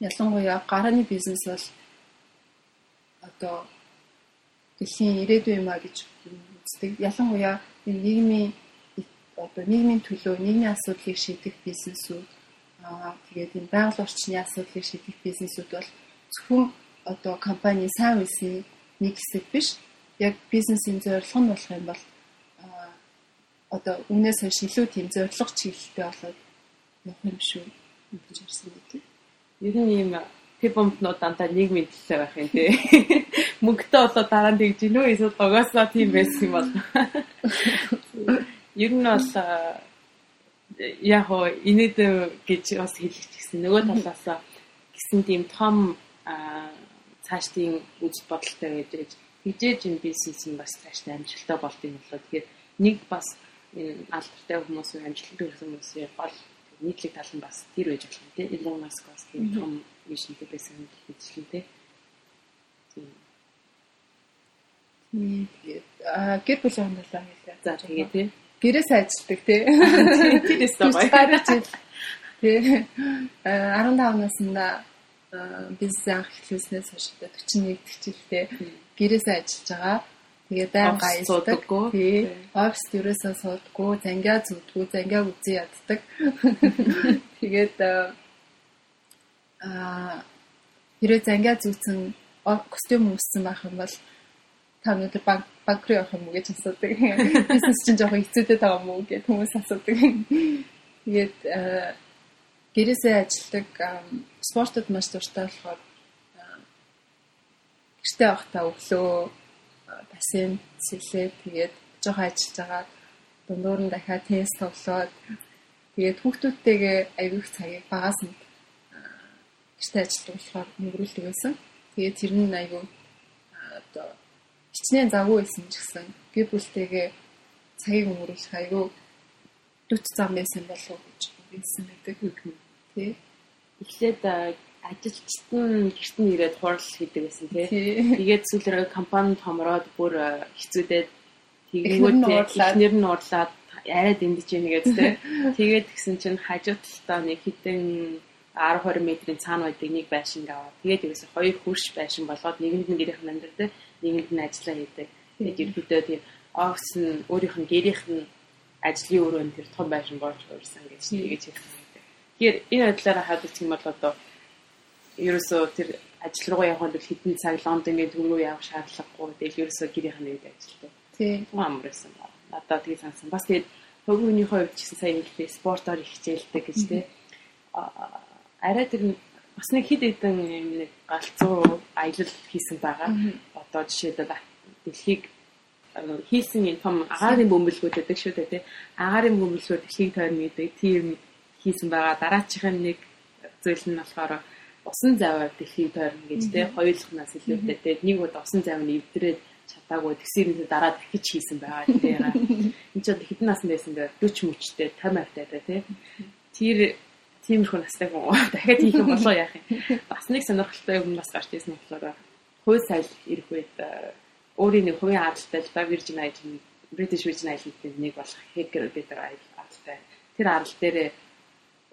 ялангуяа гарааны бизнес бол одоо дэлхийн ирээдүйн юм а гэж үздэг. Ялангуяа энэ нийгмийн одоо нийгмийн төлөө нийгмийн асуудлыг шийдэх бизнесүүд аа тэгээд энэ байгаль орчны асуудлыг шийдэх бизнесүүд бол зөвхөн одоо компани сайн үйлсийн нэг хэсэг биш. Яг бизнесийн зорилго нь болох юм бол одоо өмнөөс хойш илүү тийм зорилго чиглэлтэй болоод явах юм шүү гэж ярьсан гэдэг. Ер нь ийм пибомтнууд дандаа нийгмийн төлөө байх юм тий. Мөнгөтэй болоод дараа нь тэгж гинөө эсвэл угаасаа тийм байсан юм бол. Ер нь бол яг хоо инээд гэж бас хэлэх гэсэн нөгөө талаас гэсэн тийм том цаашдын үйл бодолтой байж ээж хизээж энэ бизнес нь бас цаашдаа амжилттай болдгийг болоо тэгэхээр нэг бас энэ алдартай хүмүүс уу амжилттай хүрсэн хүмүүсийн гол нийтлэг тал нь бас тэр байж болох тийм Elon Musk бас тийм том вижнтэй байсан юм хэлжлээ тийм Тэгээд гэр бүлийн хандлага хэлээ. За тэгээд тий. Гэрээс ажилладаг тий. Тэрээс гоё. Тий. 15 наснда бизнес анх эхлүүлснээс хойш 41 дэх жилдээ гэрээсээ ажиллаж байгаа. Тэгээ байн гаясдаг. Тий. Оффист ерөөсөө суудаггүй, зангиа зүтгүү, зангиа үзий яддаг. Тэгээд аа хэрэг зангиа зүүцэн костюм өмссөн байх юм бол та өнөөдөр банк банк руу явах юм уу гэж асуудаг. Бизнес чинь жоохон хэцүүтэй байгаа юм уу гэж хүмүүс асуудаг. Тэгээд гэрээсээ ажилладаг спортод маш дуртай болохоор гэртээ авахта өглөө бассейн сэлээ тэгээд жоохон ажиллаж байгаа дундуур нь дахиад теннис тоглоод тэгээд хүүхдүүдтэйгээ их цагийг багаас нь гэртээ ажилладаг болохоор өнгөрүүлдэг байсан. Тэгээд тэр нь аягүй одоо хичнээн завгүй байсан ч гэсэн гэр бүлтэйгээ цагийг өнгөрүүлэх аягүй дүт зам байсан болов уу гэж хэлсэн байдаг юм. Тэ. Эхлээд ажилчид нь гэрт нь ирээд хурал хийдэг байсан тий. Тэгээд сүүлрээ компани томроод бүр хэцүүдээд тэгэнгүүт эхнэр нь уурлаад арай дэмдэж яах нэгэд тий. Тэгээд гисэн чинь хажуу талдаа нэг хитэн 10 20 метрийн цаана байдаг нэг байшинг аваад тэгээд ерөөсө хоёр хурш байшин болгоод нэгэнд нь гэрийнх нь амьдардаг нэгэнд нь ажиллаа хийдэг. Тэгээд ерөөдөө тийм офис нь өөрийнх нь гэрийнх нь ажлын өрөөнд тэр том байшин болж урьсан гэж тэгэж хэлсэн. Тэгэхээр энэ байдлаараа хадгалж юм бол одоо ерөөсөө тэр ажил руугаа явхад бол хэдэн цаг Лондонгийн төв рүү явах шаардлагагүй. Тэгэл ерөөсөө гэрийнх нь үед ажилтдаг. Тий. амар байсан ба. Надад тийг сансан. Бас тэгээд хувийн хувьд ч гэсэн сайн хэлээ спортоор их хичээлдэг гэж тий. Арай тэр бас нэг хид хэдэн нэг галзуу аялал хийсэн байгаа. Одоо жишээлбэл дэлхийг хийсэн инфом агаарын бөмбөлгүүд гэдэг шүү дээ тий. Агаарын бөмбөлгүүд дэлхийг тойрно гэдэг тийм хийсэн байгаа. Дараачихын нэг зүйл нь болохоор усан заваар дэлхийг тойрно гэж тий. Хоёулахнаас илүүтэй тий. Нэг удаа усан завыг эвдрээд чадаагүй тэгсэрнээ дараа дахиж хийсэн байгаа тий. Энд ч хэдэн наснд байсан бэ? 40 мөчтэй 50 автай тий. Тэр тиймэрхүү настай хүн дахиад хийх юм болоо яах юм. Бас нэг сонирхолтой юм бас гарч ирсэн болохоор хууль сайл ирэх үед өөрийн нэг хувийн аралтай л да Virgin Island British Virgin Island-ийн нэг болох Hacker гэдэг аралтай. Тэр арал дээр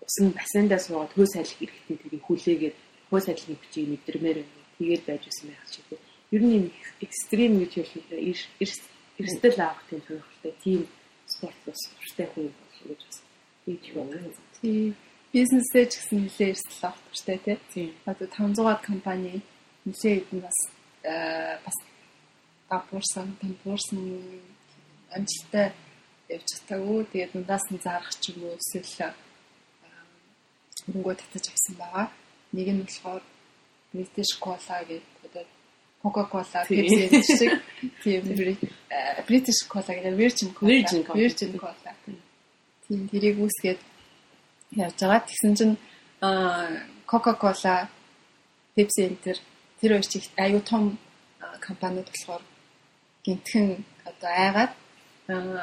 усан бассейндаа суугаад хөөс сайлах эрэхтэн тэрийг хүлээгээд хөөс сайлхны хүчийг мэдрэмээр тэгээд байж байсан байх ч гэдэг. Ер нь экстрим гэж хэлэхээр эрсдэл авах тийм сонирхолтой тийм спорт бас туртай хүн болов гэж бас ийж байна. Тийм бизнесээ ч гэсэн нэлээ эрсдэл авах туртай тий. Одоо 500-аад компани нэлээ хэдэн бас бас давуурсан дампуурсан амжилттай явж чадаагүй. Тэгээд дундаас нь зарах ч юм уу эсвэл хөрөнгөө татаж авсан байгаа. Нэг нь болохоор British Cola гэдэг одоо Coca-Cola, Pepsi шиг. Тийм British Cola гэдэг Virgin Cola, Virgin Cola. Тийм тэрийг үүсгээд явж байгаа. Тэгсэн чинь Coca-Cola, Pepsi энэ тэр хоёр чиг аюу тум компаниуд болохоор гинтхэн одоо айгаад одоо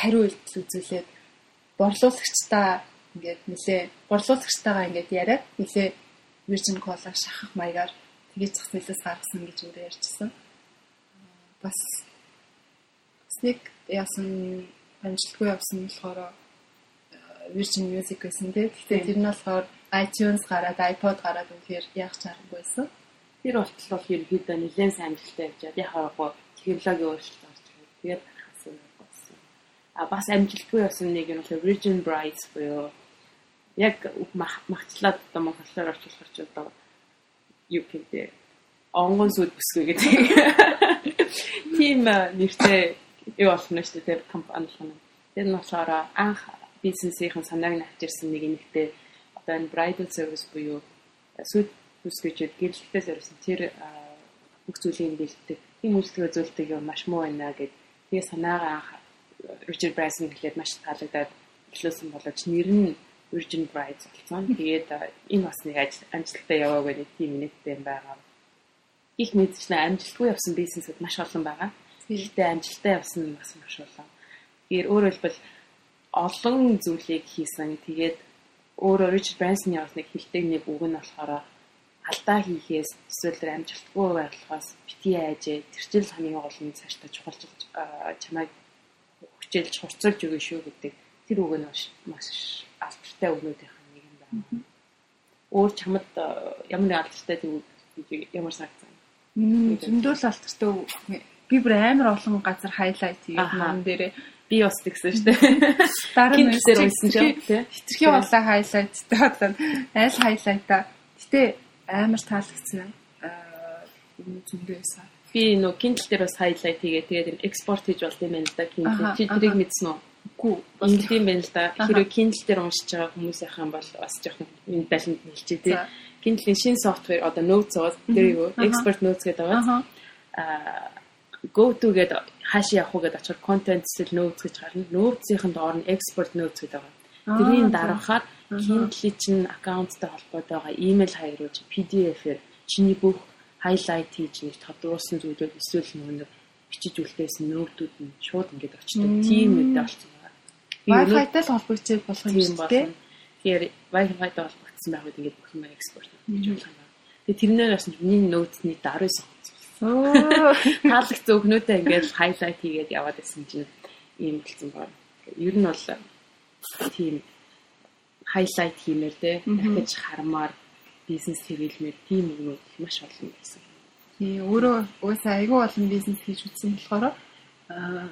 хариу үйлдэл үзүүлээд борлуулагчдаа ингээд нэлээ борлуулагчтайгаа ингээд яриад нэлээ Virgin Cola шахах маягаар тгийж зах зээлээс гаргасан гэж өөрөө ярьжсэн. Бас нэг яасан амжилтгүй явсан болохоор Virgin Music гэсэн тийм. Гэхдээ тэр нь болохоор iTunes гараад iPod гараад үнэхээр яах чарахгүй байсан. Тэр болтол бол ерөөдөө нэлээд амжилттай явж байгаа. Яхаа технологийн өөрчлөлт орж ирээд тэгээд гаргасан болсон. А бас амжилтгүй явсан нэг нь бол Virgin Brides буюу яг махчлаад одоо монголоор орчуулахар ч одоо юу гэдэг онгон сүд бүсгүй гэдэг. Тийм нэртэй юу болно шүү дээ компани болох нь. Тэр нь болохоор анх бизнесийн санааг навчирсан нэг нэртэй одоо энэ bridal service буюу сүд бүсгүйчэд гэрлэлтээс өрсөн тэр бүх зүйлийг бэлддэг. Тийм үйлчлэг үзүүлдэг юм маш муу байна гэд тэгээ санаагаа анх Richard Branson хэлээд маш таалагдаад эхлүүлсэн боловч нэр нь Virgin Brides болсон. Тэгээд энэ бас нэг амжилттай яваагүй нэг тийм нэттэй юм байгаа. Их мэдчихнэ амжилтгүй явсан бизнесүүд маш олон байгаа. Гэхдээ амжилттай явсан нь бас маш олон. Тэгэхээр өөрөөр хэлбэл олон зүйлийг хийсэн. Тэгээд өөрөө Richard Branson-ы бас нэг хэлдэг нэг үг нь болохоор алдаа хийхээс эсвэл тэр амжилтгүй байхлахаас бити айжээ тэрчил хамгийн гол нь цаашдаа чухалчилж чамайг хүчээлж хурцлж өгнө шүү гэдэг тэр үг нь маш алдартай өгнүүдийнх нь нэг юм байна. Өөр чамд э, ямар нэг алдартай тийм ямар санагцсан. Зөндөл алдартай би бүр амар олон газар хайлайт мөн дээрээ би бас тэгсэн шүү дээ. Дараа нь дээр унсан ч тийм. Хитрхи болоо хайлайттай одоо аль хайлайтаа. Гэтэ амар таалагдсан. Аа юм зөндөө байсан. Би нөө Kindle дээр бас хайлайт хийгээ тэгээд экспорт хийж болд юм байна л да. Kindle чи тэрийг мэдсэн үү? Үгүй ингэж юм байна л да. Хэрэв Kindle дээр уншиж байгаа хүмүүсийнх юм бол бас жоохон энэ байланд хэлчихэ тий. Kindle-ийн шинэ софтвер одоо Notes зоод тэр юу Expert Notes гэдэг байгаа. Аа go to гэдэг хааш явах уу гэдэг очихоор content cell notes гэж гарна. Notes-ийн доор нь export notes гэдэг байгаа. Тэрийг дарахаар Kindle чинь аккаунттай холбоотой байгаа email хаяруулж PDF-ээр чиний бүх highlight хийж нэг тодруулсан зүйлүүд эсвэл нэг бичиж үлдээсэн нөтүүд нь шууд ингээд очдог. Тийм үедээ болчихсон. Wi-Fi-тай л холбогдчих болох юм дээ. Тэгэхээр Wi-Fi-тай холбогдсон байхад ингээд бүх юм экспорт хийж болох юм байна. Тэгээ тэрнээр бас миний нөөцний 19 Оо таалаг зөвгнүүдээ ингээд хайлайт хийгээд яваад байсан чинь ийм болсон байна. Ер нь бол тийм хайлайт хиймээр те дахиж хармаар бизнес хэрэглэмээр тийм өгнүүд маш олон байсан. Тийм өөрөө уусаа айгүй олон бизнес хийж үзсэн болохоор аа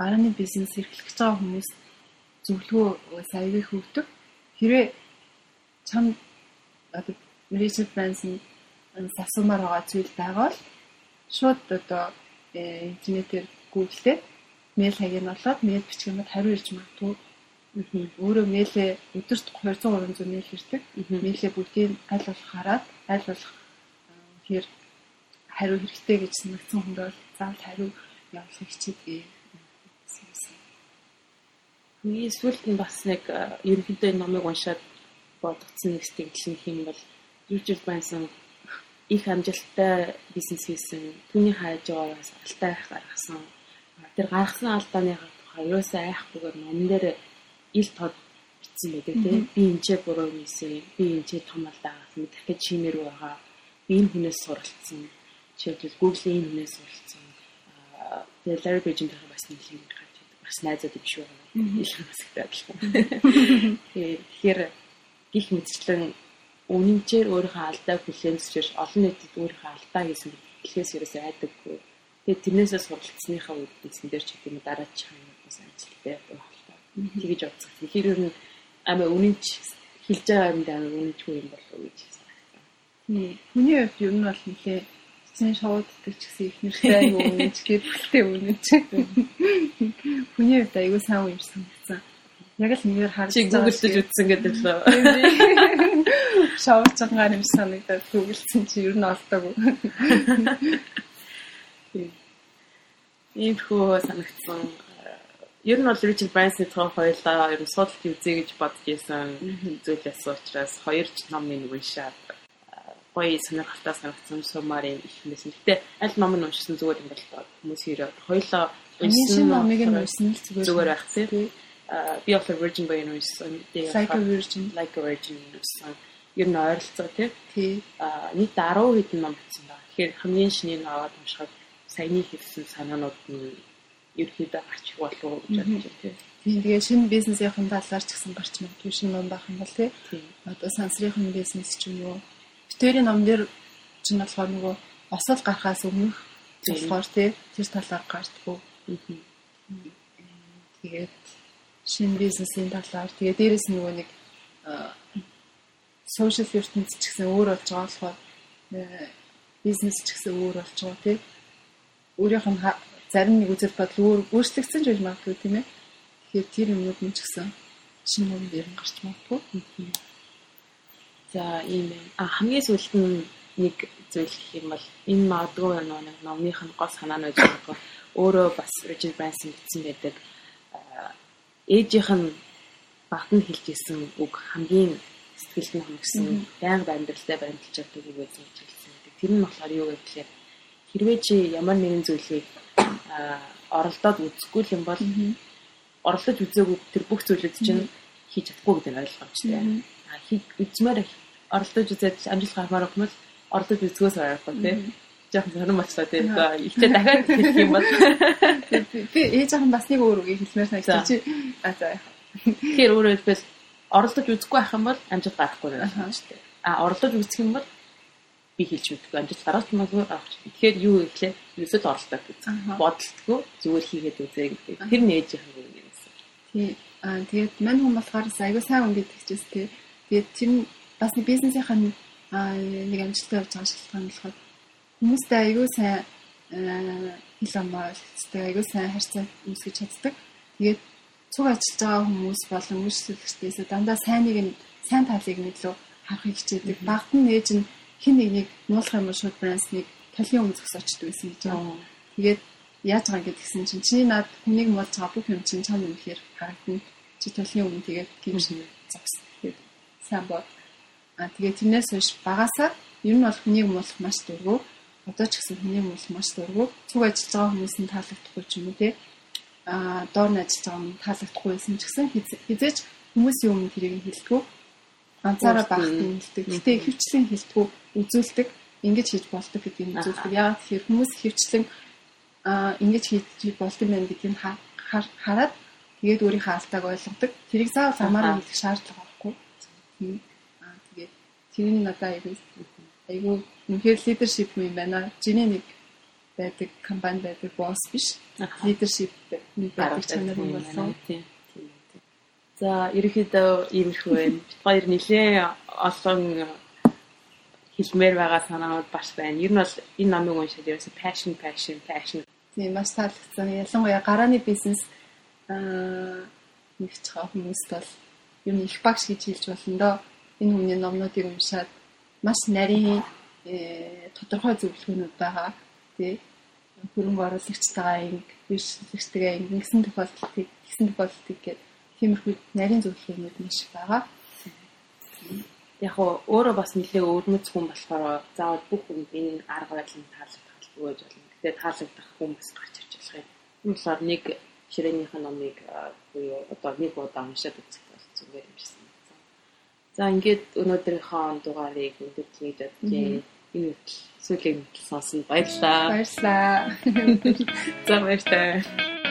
гарааны бизнес эрхлэх гэж байгаа хүмүүс зөвлөгөө саягүй хөвдөг. Хэрвээ чам одоо Richard Branson асуумаар байгаа зүйл байгаа бол шууд одоо интернетээр гуглдээд мэйл хаяг нь болоод мэйл бичих юм бол хариу ирж магадгүй. Өөрөө мэйлээ өдөрт 200 300 мэйл ирдэг. Мэйлээ бүгдийг аль болох хараад аль болох тэр хариу хэрэгтэй гэж санагдсан хүнд бол заавал хариу явуулахыг хичээдэг. Миний сүлд нь бас нэг ерөнхийдөө номыг уншаад бодгдсон нэг сэтгэл нь хэм бол Richard Branson их амжилттай бизнес хийсэн түүний хажуугаас алтай их гаргасан. Тэр гаргасан алдааны тухай юусаа айхгүйгээр номон дээр ил тод бичсэн байдаг тийм би энэ буруу хийсэн би энэ том алдаа гаргасан дахиад чимээр байгаа. Би энэ хүнээс суралцсан. Жишээлбэл Google-ийн энэ хүнээс суралцсан. Тэгээ Larry Page-ийн бас нэг юм гарч байдаг бас найзууд биш үү их бас их адилхан тэгэхээр гих мэтчлэн үнэнчээр өөрийнхөө алдааг хүлээн зөвшөөрч олон нийтэд өөрийнхөө алдаа хийсэн гэхээс ерөөсөө айдаггүй. Тэгээ тэрнээсээ суралцсныхаа үед бисэн дээр ч гэдэг юм дараачих юм бас ажилттай болтой тэгэж бодсон. Тэгэхээр ер нь амаа үнэнч хэлж байгаа юм даа үнэнчгүй юм болов уу гэж санагдсан. Хүний хувьд ер нь бол нэлээ эцэн шоуддаг ч гэсэн их нэртэй юу үнэнч гэдэгтэй үнэнч. Хүний хувьд аягүй сайн юм санагдсан. Яг л нэгээр харж байгаа. Чи гуглдж үзсэн гэдэг л. Шоурч байгаа юм санагдаад гуглдсан чи ер нь олдоогүй. ийм хөө санагдсан ер нь бол Richard Branson цоо хоёлаа ер нь судалт үзье гэж бодож исэн зүйлээс учраас хоёр ч номыг уншаад гоё сонирхолтой санагдсан сумарын их юмсэн. Гэтэ аль ном нь уншсан зүгээр юм бол хүмүүс ирээд хоёлоо уншсан номыг нь уншсан л зүгээр зүгээр байх тийм. Би also Virgin by уншсан. Like a Virgin, Like a Virgin уншсан. Ер нь ойролцоо тийм. Тий. А нийт 10 хэдэн ном бичсэн байна. Тэгэхээр хамгийн шинийг аваад уншихад саяны хэлсэн санаанууд нь ерөөдөө гарч болов гэж бодож байна тийм. Тэгээ шинэ бизнесийн талаар ч гэсэн гарч магадгүй шинэ ном байх юм бол тийм. Одоо сансрын бизнес ч юм уу. Битэрийн ном дээр чинь болохоор нөгөө осол гарахаас өмнөх болохоор тийм тэр талаар гардггүй. Тэгээд шинэ бизнесийн талаар тэгээ дээрэс нөгөө нэг social ертөнц ч гэсэн өөр болж байгаа болохоор бизнес ч гэсэн өөр болж байгаа тийм. Өөрийнх нь зарим нэг үзэл бодол өөр өөрчлөгдсөн ч гэж магадгүй тийм ээ. Тэгэхээр тэр юмуд нь ч гэсэн шинэ юм дээр гарч магадгүй. За ийм а хамгийн сүүлд нь нэг зүйл гэх юм бол энэ магадгүй нэг номных нь гол санаа нь байгаа. Өөрөө бас Richard Branson бичсэн байдаг. Ээжийнх нь багтанд хэлж исэн үг хамгийн сэтгэлд нь хөнгөсөн байнга амьдралтай баримталж чаддаг үг байсан гэж хэлсэн. Тэр нь болохоор юу гэвэл хэрвээ чи ямар нэгэн зүйлийг оролдоод үзэхгүй юм бол орлож үзээгүй тэр бүх зүйлүүд чинь хийж чадахгүй гэдэг нь ойлгомжтой. А хийж үзмээр оролдож үзээд амжилт гармаар өгмөл орлож үзгөөс аргагүй тийм. Жохон сонирм болчлоо тийм. Ихтэй дахиад хэлэх юм бол би ээж ахын бас нэг өөр үгийг хэлмээр санагдаж чи а за. Тэгэхээр өөрөөр хэлбэл оролдож үзэхгүй байх юм бол амжилт гарахгүй байна шүү дээ. А оролдож үзэх юм бол би хэлж өгдөг. Амжилт гаргаж магадгүй авах. Тэгэхээр юу гэхлээр ерөөсөө оролдоод үз. Бодолтгүй зүгээр хийгээд үзээ гэдэг. Тэр нээж яах юм гэсэн. Тий. Аа тэгээд мань хүн болохоор аягүй сайн хүн гэдэг чийс тий. Тэгээд тэр нь бас нэг бизнесийнхаа нэг амжилттай явж байгаа шалтгаан болохоор хүмүүстэй аягүй сайн хэл ойлгоцтой аягүй сайн харьцаа үүсгэж чаддаг. Тэгээд цуг ажиллаж байгаа хүмүүс болон үйлчлэгчдээс дандаа сайныг нь сайн талыг нь илүү харахыг хичээдэг. Багт нь нээж нь хин нэг нэг нуулах юм шууд брандсныг талын өмнө зогсоочд байсан гэж байна. Тэгээд яаж байгаа гэдгсэн чинь чи над хүнийг муулж байгаа бүх юм чинь чам юм гэхээр харагдана. Чи талын өмнө тэгээд гимш зогс. Сайн бод. А тэгээд тэрнээс хойш багасаа ер нь бол хүнийг муулах маш дурггүй. Одоо ч гэсэн хүнийг муулах маш дурггүй. Цуг ажиллаж байгаа хүмүүс нь таалагдахгүй ч юм уу те. А доор нь ажиллаж байгаа нь таалагдахгүй байсан ч гэсэн хизээч хүмүүсийн өмнө тэрийг хэлдэг ганцаараа багт нэмэлдэг. Гэтэ хөвчлэн хилтгүү үзүүлдэг. Ингэж хийж болдог гэдгийг үзүүлдэг. Яагаад тэгэхээр хүмүүс хөвчлэн аа ингэж хийж болдог юм байна гэдгийг хараад тэгээд өөрийнхөө алдааг ойлгодог. Тэрийг заавал амаараа хэлэх шаардлага байхгүй. Аа тэгээд тэр нь надад айгүй айгүй үнэхээр лидершип юм байна. Жиний нэг байдаг компани байдаг босс биш. Лидершип байдаг чанар юм болсон. Тийм. За ерөнхийдөө иймэрхүү байна. Бид хоёр нэлээ олон хэлмээр байгаа санаанууд бас байна. Ер нь бол энэ номыг уншаад ерөөсө passion passion passion Тийм маш таалагдсан. Ялангуяа гарааны бизнес аа нэг ч хаа хүмүүст бол юм их багш гэж хэлж болно доо. Энэ хүний номнуудыг уншаад маш нарийн э, тодорхой зөвлөгөөнүүд байгаа. Тэ хөрөнгө оруулагчтайгаа ингэ бишлэгчтэйгээ ингэсэн тохиолдолтыг тэгсэн тохиолдолтыг гэдэг тиймэрхүү нарийн зөвлөгөөнүүд маш байгаа. Яг нь өөрөө бас нэлээ өвөрмөц хүн болохоор заавал бүх хүнд энэ арга барилын таалагдах өгөөж болно. Гэхдээ таалагдах хүн бас гарч ирж болох юм. Энэ болохоор нэг ширээнийх нь номыг буюу одоо нэг удаа уншаад үзэх зүгээр санагдсан. За ингээд өнөөдрийнхөө дугаарыг өндөрлөж бодчих. Энэ үйл сүүлийн сонсон баярлалаа. Баярлалаа. За баярлалаа.